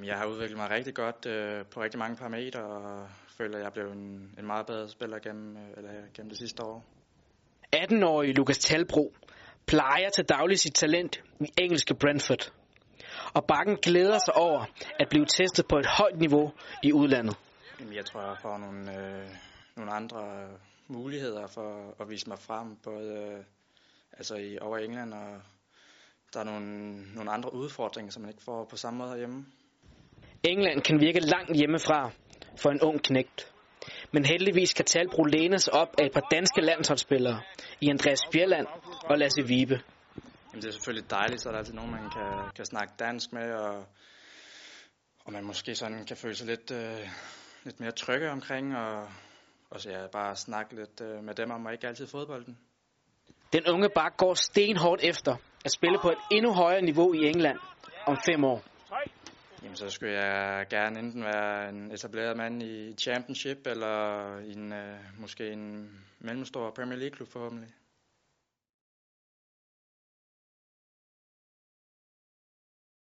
Jamen, jeg har udviklet mig rigtig godt øh, på rigtig mange parametre, og føler, at jeg blev en, en meget bedre spiller gennem, øh, eller, gennem det sidste år. 18-årige Lukas Talbro plejer til daglig sit talent i engelske Brentford. Og Bakken glæder sig over at blive testet på et højt niveau i udlandet. Jamen, jeg tror, jeg får nogle, øh, nogle andre muligheder for at vise mig frem, både øh, altså i, over England, og der er nogle, nogle andre udfordringer, som man ikke får på samme måde herhjemme. England kan virke langt hjemmefra for en ung knægt. Men heldigvis kan Talbro læne sig op af et par danske landsholdsspillere i Andreas Bjelland og Lasse Vibe. Jamen, det er selvfølgelig dejligt, så er der altid nogen, man kan, kan snakke dansk med, og, og man måske sådan kan føle sig lidt, øh, lidt mere trygge omkring, og, og så ja, bare snakke lidt øh, med dem om, og ikke altid fodbolden. Den unge bak går stenhårdt efter at spille på et endnu højere niveau i England om fem år. Jamen, så skulle jeg gerne enten være en etableret mand i Championship, eller i en, øh, måske en mellemstor Premier League-klub forhåbentlig.